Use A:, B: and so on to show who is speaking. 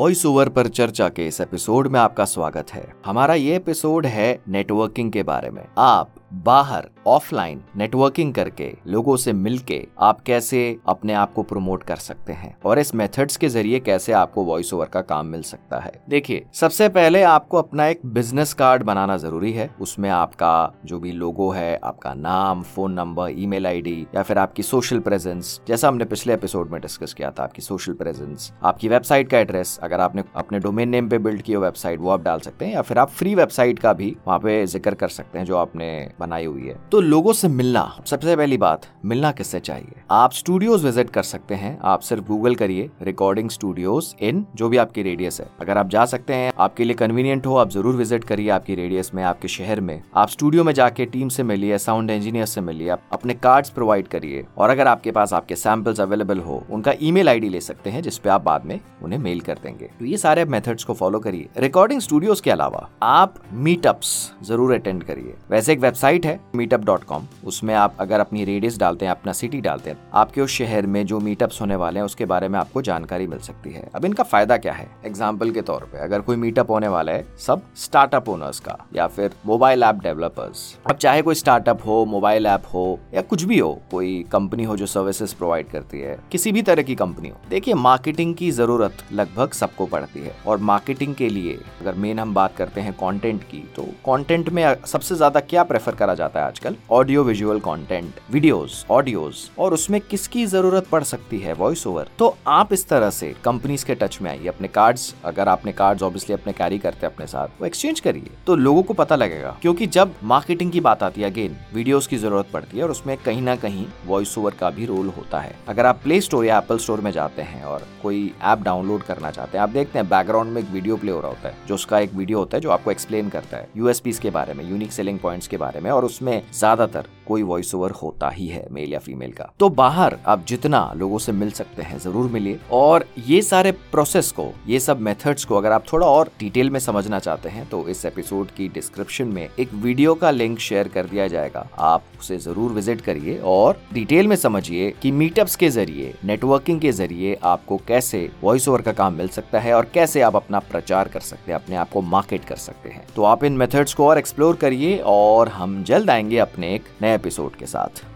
A: Voice over पर चर्चा के इस एपिसोड में आपका स्वागत है। हमारा ये एपिसोड है नेटवर्किंग के बारे में। आप बाहर ऑफलाइन नेटवर्किंग करके लोगों से मिलके आप कैसे अपने आप को प्रमोट कर सकते हैं और इस मेथड्स के ज़रिए कैसे आपको वॉइस ओवर का काम मिल सकता है। देखिए, सबसे पहले आपको अपना एक बिज़नेस कार्ड बनाना ज़रूरी है। उसमें आपका जो भी लोगो है, आपका नाम फ़ोन नंबर ईमेल आईडी या फिर आपकी सोशल प्रेजेंस जैसा हमने पिछले एपिसोड में डिस्कस किया था, आपकी सोशल प्रेजेंस आपकी वेबसाइट का एड्रेस अगर आपने अपने डोमेन नेम पे बिल्ड किया वेबसाइट वो आप डाल सकते हैं या फिर आप फ्री वेबसाइट का भी वहाँ पे ज़िक्र कर सकते हैं जो आपने बनाई हुई है। तो लोगों से मिलना सबसे पहली बात, मिलना किससे चाहिए? आप स्टूडियोज विज़िट कर सकते हैं। आप सिर्फ़ गूगल करिए रिकॉर्डिंग स्टूडियोज इन जो भी आपकी रेडियस है। अगर आप जा सकते हैं, आपके लिए कन्वीनियंट हो, आप ज़रूर विज़िट करिए आपकी रेडियस में, आपके शहर में। आप स्टूडियो में जाके टीम से मिलिए साउंड इंजीनियर से मिलिए, आप अपने कार्ड्स प्रोवाइड करिए। और अगर आपके पास आपके सैंपल्स अवेलेबल हो, उनका ईमेल आईडी ले सकते हैं, जिसपे आप बाद में उन्हें मेल कर देंगे। तो ये सारे मेथड्स को फॉलो करिए। रिकॉर्डिंग स्टूडियोज के अलावा, आप मीटअप्स ज़रूर अटेंड करिए। वैसे एक वेबसाइट है मीटअप डॉट कॉम उसमें आप अगर अपनी रेडियस डालते हैं, अपना सिटी डालते हैं, आपके उस शहर में जो मीटअप्स होने वाले हैं, उसके बारे में आपको जानकारी मिल सकती है। अब इनका फ़ायदा क्या है? एग्ज़ाम्पल के तौर पर अगर कोई मीटअप होने वाला है, सब स्टार्टअप ओनर्स का, या फिर मोबाइल ऐप डेवलपर्स अब चाहे कोई स्टार्टअप हो मोबाइल ऐप हो, या कुछ भी हो, कोई कंपनी हो जो सर्विसेज़ प्रोवाइड करती है, किसी भी तरह की कंपनी हो, देखिए मार्केटिंग की ज़रूरत लगभग सबको पड़ती है। और मार्केटिंग के लिए अगर मेन हम बात करते हैं कंटेंट की तो कंटेंट में सबसे ज़्यादा क्या प्रेफर करा जाता है आजकल? Audio visual content videos audios और उसमें किसकी ज़रूरत पड़ सकती है वॉइस ओवर तो आप इस तरह से कंपनीज़ के टच में आइए, अपने कार्ड्स अगर आपने कार्ड्स ऑब्वियसली अपने कैरी करते हैं अपने साथ, वो एक्सचेंज करिए। तो लोगों को पता लगेगा, क्योंकि जब मार्केटिंग की बात आती है अगेन वीडियोस की ज़रूरत पड़ती है और उसमें कहीं ना कहीं वॉइस ओवर का भी रोल होता है। अगर आप प्ले स्टोर या एप्पल स्टोर में जाते हैं और कोई ऐप डाउनलोड करना चाहते हैं, आप देखते हैं बैकग्राउंड में एक वीडियो प्ले हो रहा होता है, जो उसका एक वीडियो होता है, जो आपको एक्सप्लेन करता है यूएसपी के बारे में यूनिक सेलिंग पॉइंट्स के बारे में, और उसमें ज़्यादातर कोई वॉइस ओवर होता ही है मेल या फीमेल का। तो बाहर आप जितना लोगों से मिल सकते हैं, ज़रूर मिलिए। और ये सारे प्रोसेस को, ये सब मेथड्स को अगर आप थोड़ा और डिटेल में समझना चाहते हैं तो इस एपिसोड की डिस्क्रिप्शन में एक वीडियो का लिंक शेयर कर दिया जाएगा। आप उसे ज़रूर विज़िट करिए और डिटेल में समझिए कि मीटअप्स के ज़रिए नेटवर्किंग के ज़रिए आपको कैसे वॉइस ओवर का काम मिल सकता है और कैसे आप अपना प्रचार कर सकते हैं, अपने आप को मार्केट कर सकते हैं। तो आप इन मेथड्स को और एक्सप्लोर करिए और हम जल्द आएँगे अपने एक नए एपिसोड के साथ।